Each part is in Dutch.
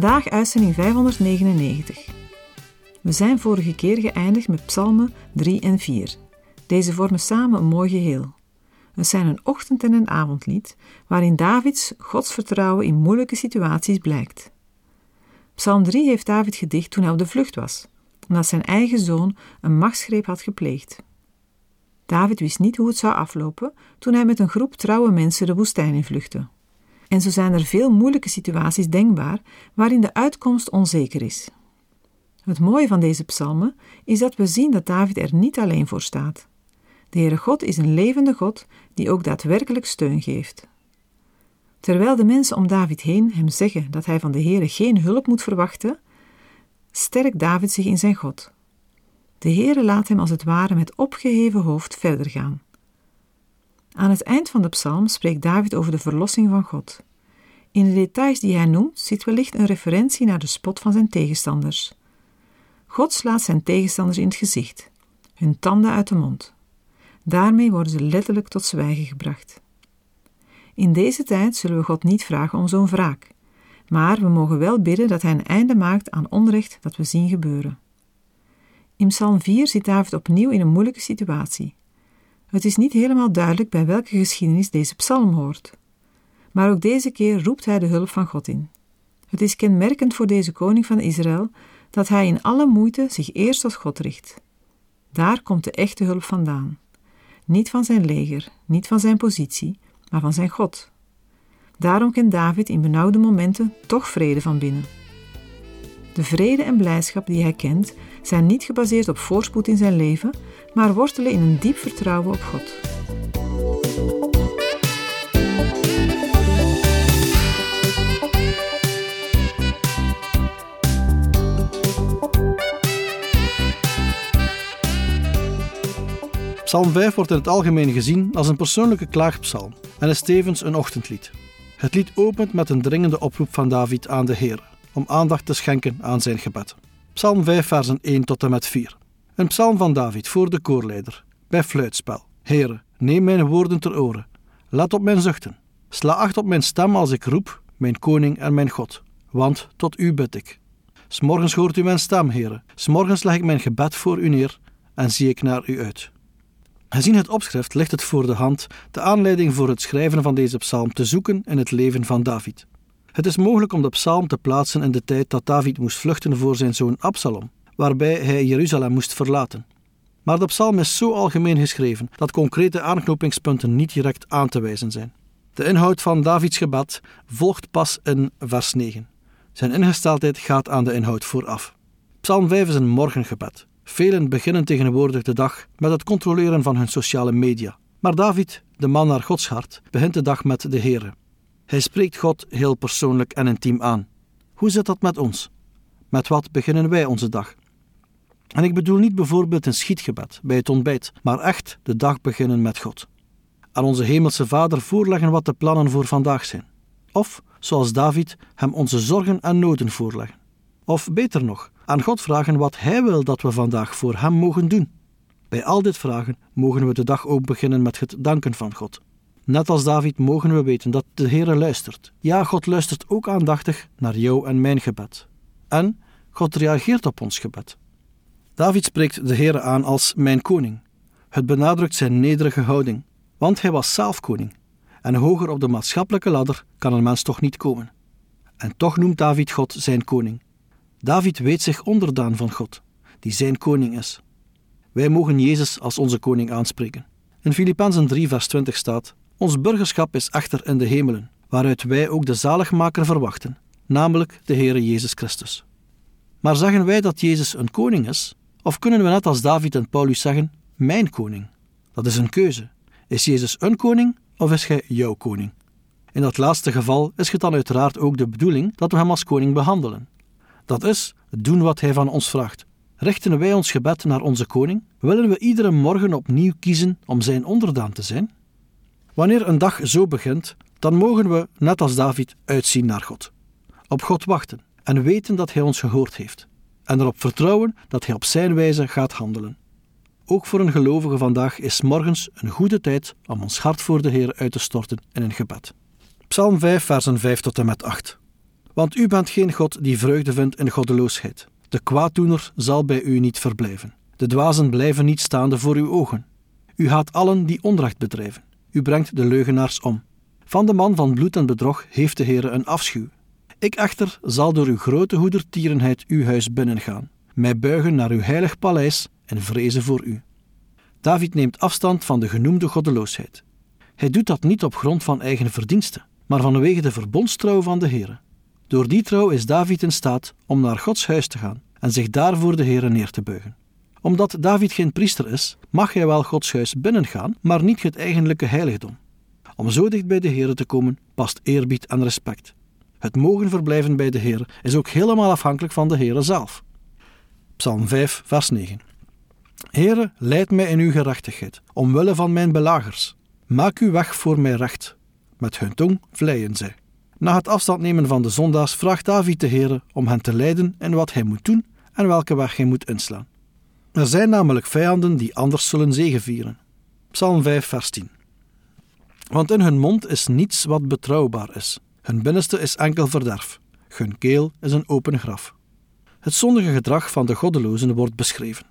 Vandaag uitzending 599. We zijn vorige keer geëindigd met Psalmen 3 en 4. Deze vormen samen een mooi geheel. Het zijn een ochtend- en een avondlied waarin Davids godsvertrouwen in moeilijke situaties blijkt. Psalm 3 heeft David gedicht toen hij op de vlucht was, omdat zijn eigen zoon een machtsgreep had gepleegd. David wist niet hoe het zou aflopen toen hij met een groep trouwe mensen de woestijn in vluchtte. En zo zijn er veel moeilijke situaties denkbaar waarin de uitkomst onzeker is. Het mooie van deze psalmen is dat we zien dat David er niet alleen voor staat. De Heere God is een levende God die ook daadwerkelijk steun geeft. Terwijl de mensen om David heen hem zeggen dat hij van de Heere geen hulp moet verwachten, sterkt David zich in zijn God. De Heere laat hem als het ware met opgeheven hoofd verder gaan. Aan het eind van de psalm spreekt David over de verlossing van God. In de details die hij noemt zit wellicht een referentie naar de spot van zijn tegenstanders. God slaat zijn tegenstanders in het gezicht, hun tanden uit de mond. Daarmee worden ze letterlijk tot zwijgen gebracht. In deze tijd zullen we God niet vragen om zo'n wraak, maar we mogen wel bidden dat Hij een einde maakt aan onrecht dat we zien gebeuren. In Psalm 4 zit David opnieuw in een moeilijke situatie. Het is niet helemaal duidelijk bij welke geschiedenis deze psalm hoort. Maar ook deze keer roept hij de hulp van God in. Het is kenmerkend voor deze koning van Israël dat hij in alle moeite zich eerst tot God richt. Daar komt de echte hulp vandaan. Niet van zijn leger, niet van zijn positie, maar van zijn God. Daarom kent David in benauwde momenten toch vrede van binnen. De vrede en blijdschap die hij kent zijn niet gebaseerd op voorspoed in zijn leven, maar wortelen in een diep vertrouwen op God. Psalm 5 wordt in het algemeen gezien als een persoonlijke klaagpsalm en is tevens een ochtendlied. Het lied opent met een dringende oproep van David aan de Heer om aandacht te schenken aan zijn gebed. Psalm 5, versen 1 tot en met 4. Een psalm van David voor de koorleider, bij fluitspel. Heere, neem mijn woorden ter oren. Let op mijn zuchten. Sla acht op mijn stem als ik roep, mijn koning en mijn God. Want tot u bid ik. S'morgens hoort u mijn stem, Heere. S'morgens leg ik mijn gebed voor u neer en zie ik naar u uit. Gezien het opschrift ligt het voor de hand de aanleiding voor het schrijven van deze psalm te zoeken in het leven van David. Het is mogelijk om de psalm te plaatsen in de tijd dat David moest vluchten voor zijn zoon Absalom, waarbij hij Jeruzalem moest verlaten. Maar de psalm is zo algemeen geschreven dat concrete aanknopingspunten niet direct aan te wijzen zijn. De inhoud van Davids gebed volgt pas in vers 9. Zijn ingesteldheid gaat aan de inhoud vooraf. Psalm 5 is een morgengebed. Velen beginnen tegenwoordig de dag met het controleren van hun sociale media. Maar David, de man naar Gods hart, begint de dag met de Heere. Hij spreekt God heel persoonlijk en intiem aan. Hoe zit dat met ons? Met wat beginnen wij onze dag? En ik bedoel niet bijvoorbeeld een schietgebed bij het ontbijt, maar echt de dag beginnen met God. Aan onze Hemelse Vader voorleggen wat de plannen voor vandaag zijn. Of, zoals David, hem onze zorgen en noden voorleggen. Of beter nog, aan God vragen wat Hij wil dat we vandaag voor Hem mogen doen. Bij al dit vragen mogen we de dag ook beginnen met het danken van God. Net als David mogen we weten dat de Heere luistert. Ja, God luistert ook aandachtig naar jou en mijn gebed. En God reageert op ons gebed. David spreekt de Heere aan als mijn koning. Het benadrukt zijn nederige houding, want hij was zelf koning. En hoger op de maatschappelijke ladder kan een mens toch niet komen. En toch noemt David God zijn koning. David weet zich onderdaan van God, die zijn koning is. Wij mogen Jezus als onze koning aanspreken. In Filippenzen 3, vers 20 staat: Ons burgerschap is achter in de hemelen, waaruit wij ook de zaligmaker verwachten, namelijk de Heere Jezus Christus. Maar zeggen wij dat Jezus een koning is, of kunnen we net als David en Paulus zeggen: Mijn koning? Dat is een keuze. Is Jezus een koning of is hij jouw koning? In dat laatste geval is het dan uiteraard ook de bedoeling dat we hem als koning behandelen. Dat is doen wat hij van ons vraagt. Richten wij ons gebed naar onze koning? Willen we iedere morgen opnieuw kiezen om zijn onderdaan te zijn? Wanneer een dag zo begint, dan mogen we, net als David, uitzien naar God. Op God wachten en weten dat Hij ons gehoord heeft. En erop vertrouwen dat Hij op Zijn wijze gaat handelen. Ook voor een gelovige vandaag is morgens een goede tijd om ons hart voor de Heer uit te storten in een gebed. Psalm 5, versen 5 tot en met 8. Want u bent geen God die vreugde vindt in goddeloosheid. De kwaaddoener zal bij u niet verblijven. De dwazen blijven niet staande voor uw ogen. U haat allen die onrecht bedrijven. U brengt de leugenaars om. Van de man van bloed en bedrog heeft de Heere een afschuw. Ik echter zal door uw grote hoedertierenheid uw huis binnengaan, mij buigen naar uw heilig paleis en vrezen voor u. David neemt afstand van de genoemde goddeloosheid. Hij doet dat niet op grond van eigen verdiensten, maar vanwege de verbondstrouw van de Heere. Door die trouw is David in staat om naar Gods huis te gaan en zich daar voor de Heere neer te buigen. Omdat David geen priester is, mag hij wel Gods huis binnengaan, maar niet het eigenlijke heiligdom. Om zo dicht bij de Heere te komen, past eerbied en respect. Het mogen verblijven bij de Heer is ook helemaal afhankelijk van de Heere zelf. Psalm 5, vers 9. Heere, leid mij in uw gerechtigheid, omwille van mijn belagers. Maak uw weg voor mij recht. Met hun tong vleien zij. Na het afstand nemen van de zondaars vraagt David de Heere om hen te leiden in wat hij moet doen en welke weg hij moet inslaan. Er zijn namelijk vijanden die anders zullen zegevieren. Psalm 5, vers 10. Want in hun mond is niets wat betrouwbaar is. Hun binnenste is enkel verderf. Hun keel is een open graf. Het zondige gedrag van de goddelozen wordt beschreven.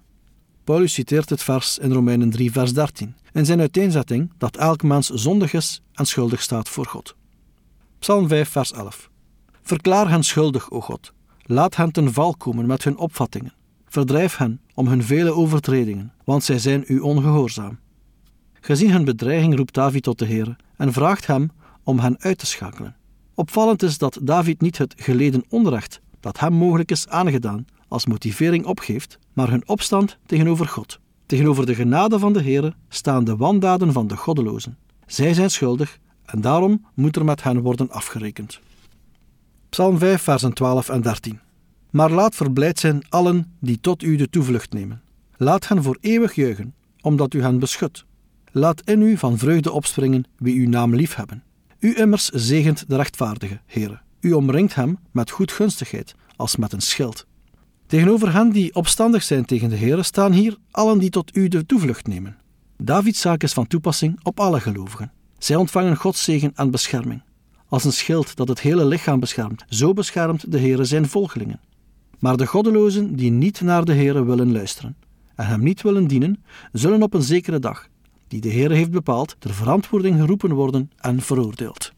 Paulus citeert het vers in Romeinen 3, vers 13, in zijn uiteenzetting dat elk mens zondig is en schuldig staat voor God. Psalm 5, vers 11. Verklaar hen schuldig, o God. Laat hen ten val komen met hun opvattingen. Verdrijf hen om hun vele overtredingen, want zij zijn u ongehoorzaam. Gezien hun bedreiging roept David tot de Heer en vraagt hem om hen uit te schakelen. Opvallend is dat David niet het geleden onrecht dat hem mogelijk is aangedaan als motivering opgeeft, maar hun opstand tegenover God. Tegenover de genade van de Heere staan de wandaden van de goddelozen. Zij zijn schuldig en daarom moet er met hen worden afgerekend. Psalm 5, versen 12 en 13. Maar laat verblijd zijn allen die tot u de toevlucht nemen. Laat hen voor eeuwig juichen, omdat u hen beschut. Laat in u van vreugde opspringen wie uw naam liefhebben. U immers zegent de rechtvaardige, Heere. U omringt hem met goedgunstigheid, als met een schild. Tegenover hen die opstandig zijn tegen de Heere staan hier allen die tot u de toevlucht nemen. Davids zaak is van toepassing op alle gelovigen. Zij ontvangen Gods zegen en bescherming. Als een schild dat het hele lichaam beschermt, zo beschermt de Heere zijn volgelingen. Maar de goddelozen die niet naar de Heere willen luisteren en hem niet willen dienen, zullen op een zekere dag, die de Heere heeft bepaald, ter verantwoording geroepen worden en veroordeeld.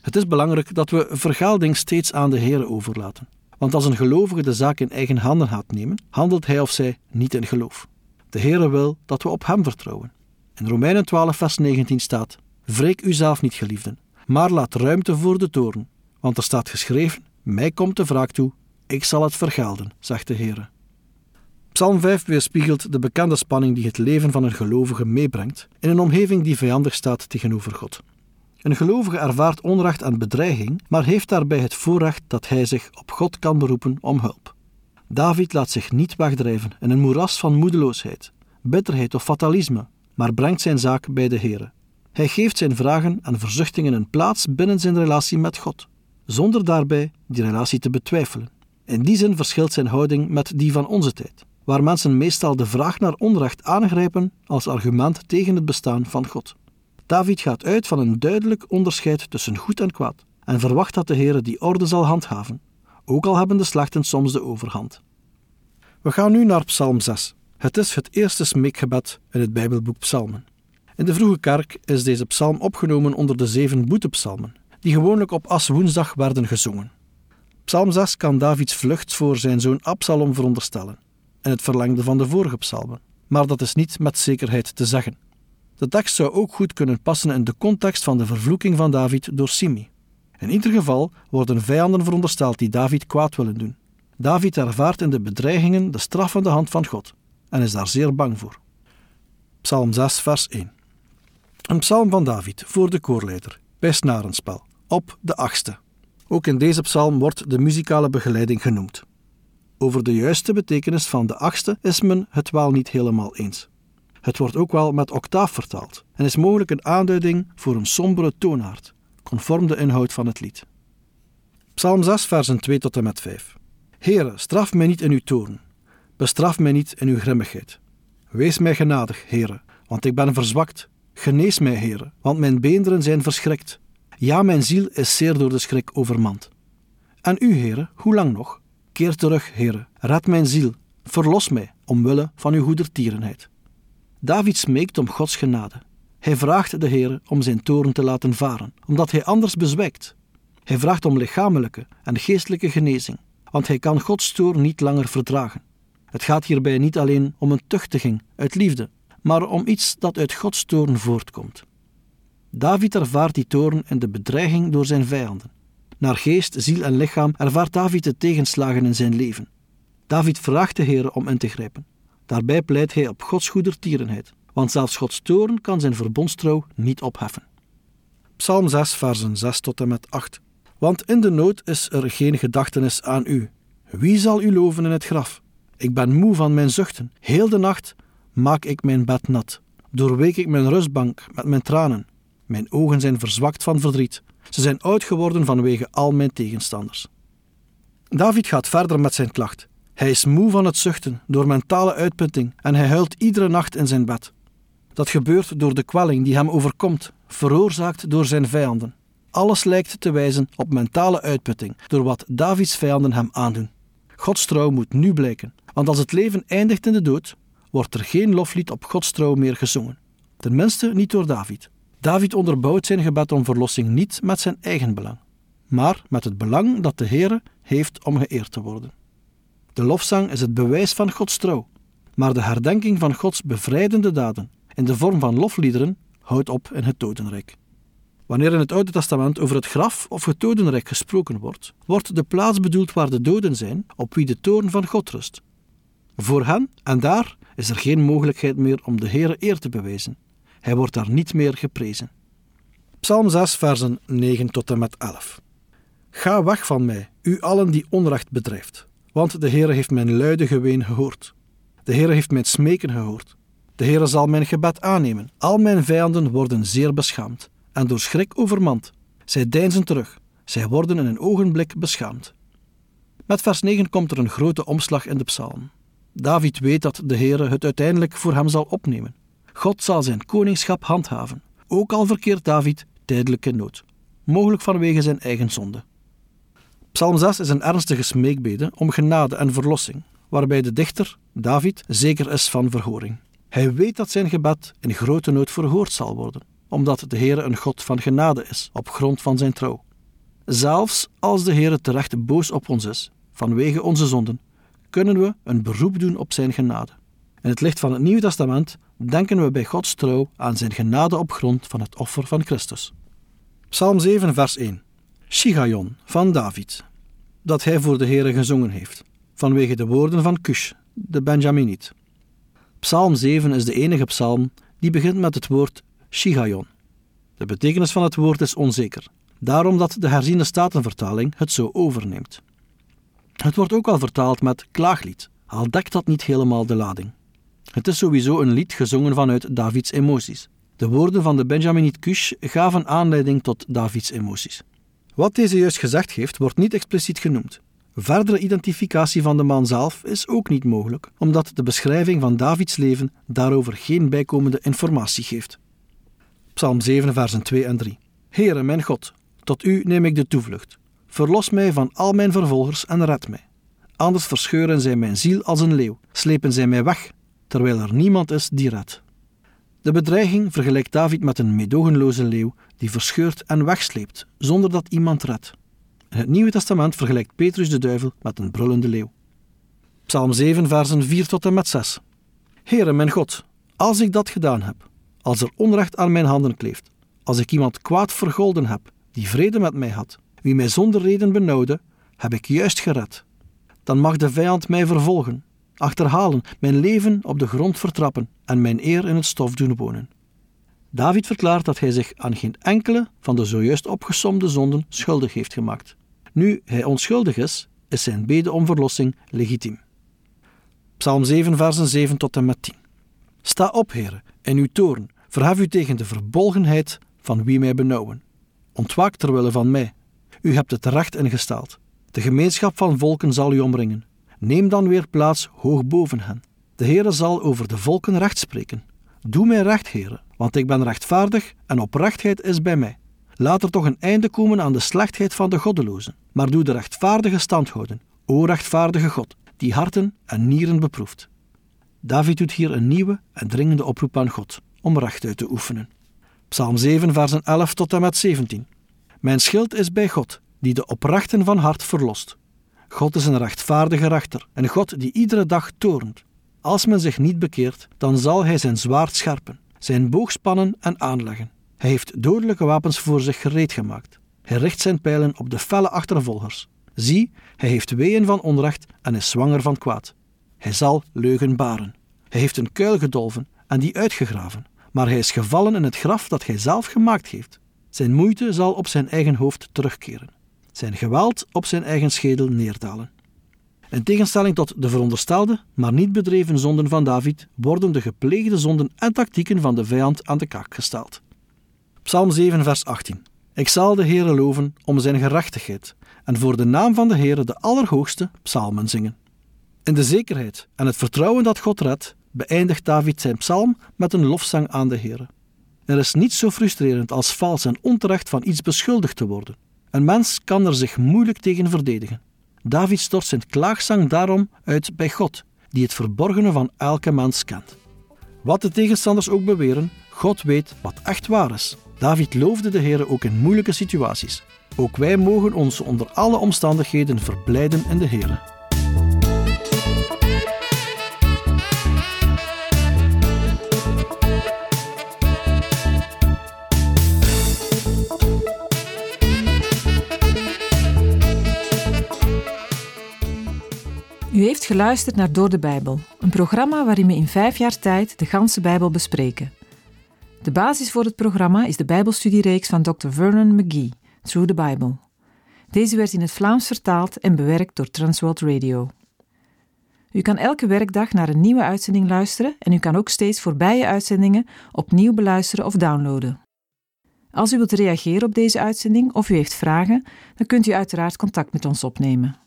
Het is belangrijk dat we vergelding steeds aan de Heere overlaten. Want als een gelovige de zaak in eigen handen gaat nemen, handelt hij of zij niet in geloof. De Heere wil dat we op hem vertrouwen. In Romeinen 12, vers 19 staat: Wreek uzelf niet, geliefden, maar laat ruimte voor de toorn. Want er staat geschreven: Mij komt de wraak toe, ik zal het vergelden, zegt de Heere. Psalm 5 weerspiegelt de bekende spanning die het leven van een gelovige meebrengt in een omgeving die vijandig staat tegenover God. Een gelovige ervaart onrecht en bedreiging, maar heeft daarbij het voorrecht dat hij zich op God kan beroepen om hulp. David laat zich niet wegdrijven in een moeras van moedeloosheid, bitterheid of fatalisme, maar brengt zijn zaak bij de Heere. Hij geeft zijn vragen en verzuchtingen een plaats binnen zijn relatie met God, zonder daarbij die relatie te betwijfelen. In die zin verschilt zijn houding met die van onze tijd, waar mensen meestal de vraag naar onrecht aangrijpen als argument tegen het bestaan van God. David gaat uit van een duidelijk onderscheid tussen goed en kwaad en verwacht dat de Heere die orde zal handhaven, ook al hebben de slechten soms de overhand. We gaan nu naar Psalm 6. Het is het eerste smeekgebed in het Bijbelboek Psalmen. In de vroege kerk is deze psalm opgenomen onder de zeven boetepsalmen, die gewoonlijk op Aswoensdag werden gezongen. Psalm 6 kan Davids vlucht voor zijn zoon Absalom veronderstellen, en het verlengde van de vorige psalmen, maar dat is niet met zekerheid te zeggen. De tekst zou ook goed kunnen passen in de context van de vervloeking van David door Simi. In ieder geval worden vijanden verondersteld die David kwaad willen doen. David ervaart in de bedreigingen de straffende hand van God en is daar zeer bang voor. Psalm 6, vers 1. Een psalm van David voor de koorleider bij snarenspel, op de achtste. Ook in deze psalm wordt de muzikale begeleiding genoemd. Over de juiste betekenis van de achtste is men het wel niet helemaal eens. Het wordt ook wel met octaaf vertaald en is mogelijk een aanduiding voor een sombere toonaard, conform de inhoud van het lied. Psalm 6, versen 2 tot en met 5. Heere, straf mij niet in uw toorn, bestraf mij niet in uw grimmigheid. Wees mij genadig, Heere, want ik ben verzwakt. Genees mij, Heere, want mijn beenderen zijn verschrikt. Ja, mijn ziel is zeer door de schrik overmand. En u, Heere, hoe lang nog? Keer terug, Heere, red mijn ziel, verlos mij, omwille van uw goedertierenheid. David smeekt om Gods genade. Hij vraagt de Heere om zijn toren te laten varen, omdat hij anders bezwijkt. Hij vraagt om lichamelijke en geestelijke genezing, want hij kan Gods toorn niet langer verdragen. Het gaat hierbij niet alleen om een tuchtiging uit liefde, maar om iets dat uit Gods toorn voortkomt. David ervaart die toorn in de bedreiging door zijn vijanden. Naar geest, ziel en lichaam ervaart David de tegenslagen in zijn leven. David vraagt de Heer om in te grijpen. Daarbij pleit hij op Gods goedertierenheid, want zelfs Gods toorn kan zijn verbondstrouw niet opheffen. Psalm 6, versen 6 tot en met 8. Want in de nood is er geen gedachtenis aan u. Wie zal u loven in het graf? Ik ben moe van mijn zuchten. Heel de nacht maak ik mijn bed nat. Doorweek ik mijn rustbank met mijn tranen. Mijn ogen zijn verzwakt van verdriet. Ze zijn oud geworden vanwege al mijn tegenstanders. David gaat verder met zijn klacht. Hij is moe van het zuchten door mentale uitputting en hij huilt iedere nacht in zijn bed. Dat gebeurt door de kwelling die hem overkomt, veroorzaakt door zijn vijanden. Alles lijkt te wijzen op mentale uitputting door wat Davids vijanden hem aandoen. Gods trouw moet nu blijken, want als het leven eindigt in de dood, wordt er geen loflied op Gods trouw meer gezongen. Tenminste niet door David. David onderbouwt zijn gebed om verlossing niet met zijn eigen belang, maar met het belang dat de Heere heeft om geëerd te worden. De lofzang is het bewijs van Gods trouw, maar de herdenking van Gods bevrijdende daden in de vorm van lofliederen houdt op in het dodenrijk. Wanneer in het Oude Testament over het graf of het dodenrijk gesproken wordt, wordt de plaats bedoeld waar de doden zijn, op wie de toorn van God rust. Voor hen en daar is er geen mogelijkheid meer om de Heere eer te bewijzen. Hij wordt daar niet meer geprezen. Psalm 6, versen 9 tot en met 11. Ga weg van mij, u allen die onrecht bedrijft, want de Heere heeft mijn luide geween gehoord. De Heere heeft mijn smeken gehoord. De Heere zal mijn gebed aannemen. Al mijn vijanden worden zeer beschaamd en door schrik overmand. Zij deinzen terug. Zij worden in een ogenblik beschaamd. Met vers 9 komt er een grote omslag in de psalm. David weet dat de Heere het uiteindelijk voor hem zal opnemen. God zal zijn koningschap handhaven, ook al verkeert David tijdelijk in nood, mogelijk vanwege zijn eigen zonde. Psalm 6 is een ernstige smeekbede om genade en verlossing, waarbij de dichter, David, zeker is van verhoring. Hij weet dat zijn gebed in grote nood verhoord zal worden, omdat de Heere een God van genade is, op grond van zijn trouw. Zelfs als de Heere terecht boos op ons is, vanwege onze zonden, kunnen we een beroep doen op zijn genade. In het licht van het Nieuwe Testament denken we bij Gods trouw aan zijn genade op grond van het offer van Christus. Psalm 7, vers 1. Shigayon van David, dat hij voor de Heere gezongen heeft, vanwege de woorden van Cush, de Benjaminiet. Psalm 7 is de enige psalm die begint met het woord Shigayon. De betekenis van het woord is onzeker, daarom dat de herziene statenvertaling het zo overneemt. Het wordt ook al vertaald met klaaglied, al dekt dat niet helemaal de lading. Het is sowieso een lied gezongen vanuit Davids emoties. De woorden van de Benjaminit Cush gaven aanleiding tot Davids emoties. Wat deze juist gezegd heeft, wordt niet expliciet genoemd. Verdere identificatie van de man zelf is ook niet mogelijk, omdat de beschrijving van Davids leven daarover geen bijkomende informatie geeft. Psalm 7, versen 2 en 3. Heere, mijn God, tot u neem ik de toevlucht. Verlos mij van al mijn vervolgers en red mij. Anders verscheuren zij mijn ziel als een leeuw, slepen zij mij weg, terwijl er niemand is die redt. De bedreiging vergelijkt David met een meedogenloze leeuw die verscheurt en wegsleept zonder dat iemand redt. In het Nieuwe Testament vergelijkt Petrus de duivel met een brullende leeuw. Psalm 7, versen 4 tot en met 6. Heere, mijn God, als ik dat gedaan heb, als er onrecht aan mijn handen kleeft, als ik iemand kwaad vergolden heb, die vrede met mij had, wie mij zonder reden benauwde, heb ik juist gered. Dan mag de vijand mij vervolgen, achterhalen, mijn leven op de grond vertrappen en mijn eer in het stof doen wonen. David verklaart dat hij zich aan geen enkele van de zojuist opgesomde zonden schuldig heeft gemaakt. Nu hij onschuldig is, is zijn bede om verlossing legitiem. Psalm 7, versen 7 tot en met 10. Sta op, heren, in uw toorn, verhef u tegen de verbolgenheid van wie mij benauwen. Ontwaak terwille van mij. U hebt het recht ingesteld. De gemeenschap van volken zal u omringen. Neem dan weer plaats hoog boven hen. De Heere zal over de volken recht spreken. Doe mij recht, Heere, want ik ben rechtvaardig en oprechtheid is bij mij. Laat er toch een einde komen aan de slechtheid van de goddelozen, maar doe de rechtvaardige stand houden, o rechtvaardige God, die harten en nieren beproeft. David doet hier een nieuwe en dringende oproep aan God om recht uit te oefenen. Psalm 7, versen 11 tot en met 17. Mijn schild is bij God, die de oprechten van hart verlost. God is een rechtvaardige rechter, een God die iedere dag toornt. Als men zich niet bekeert, dan zal hij zijn zwaard scherpen, zijn boog spannen en aanleggen. Hij heeft dodelijke wapens voor zich gereed gemaakt. Hij richt zijn pijlen op de felle achtervolgers. Zie, hij heeft weeën van onrecht en is zwanger van kwaad. Hij zal leugen baren. Hij heeft een kuil gedolven en die uitgegraven, maar hij is gevallen in het graf dat hij zelf gemaakt heeft. Zijn moeite zal op zijn eigen hoofd terugkeren, zijn geweld op zijn eigen schedel neerdalen. In tegenstelling tot de veronderstelde, maar niet bedreven zonden van David, worden de gepleegde zonden en tactieken van de vijand aan de kaak gesteld. Psalm 7, vers 18. Ik zal de Heere loven om zijn gerechtigheid en voor de naam van de Heere de Allerhoogste psalmen zingen. In de zekerheid en het vertrouwen dat God redt, beëindigt David zijn psalm met een lofzang aan de Heere. Er is niets zo frustrerend als vals en onterecht van iets beschuldigd te worden. Een mens kan er zich moeilijk tegen verdedigen. David stort zijn klaagzang daarom uit bij God, die het verborgene van elke mens kent. Wat de tegenstanders ook beweren, God weet wat echt waar is. David loofde de Heer ook in moeilijke situaties. Ook wij mogen ons onder alle omstandigheden verblijden in de Heer. Heeft geluisterd naar Door de Bijbel, een programma waarin we in vijf jaar tijd de ganse Bijbel bespreken. De basis voor het programma is de Bijbelstudiereeks van Dr. Vernon McGee, Through the Bible. Deze werd in het Vlaams vertaald en bewerkt door Transworld Radio. U kan elke werkdag naar een nieuwe uitzending luisteren en u kan ook steeds voorbije uitzendingen opnieuw beluisteren of downloaden. Als u wilt reageren op deze uitzending of u heeft vragen, dan kunt u uiteraard contact met ons opnemen.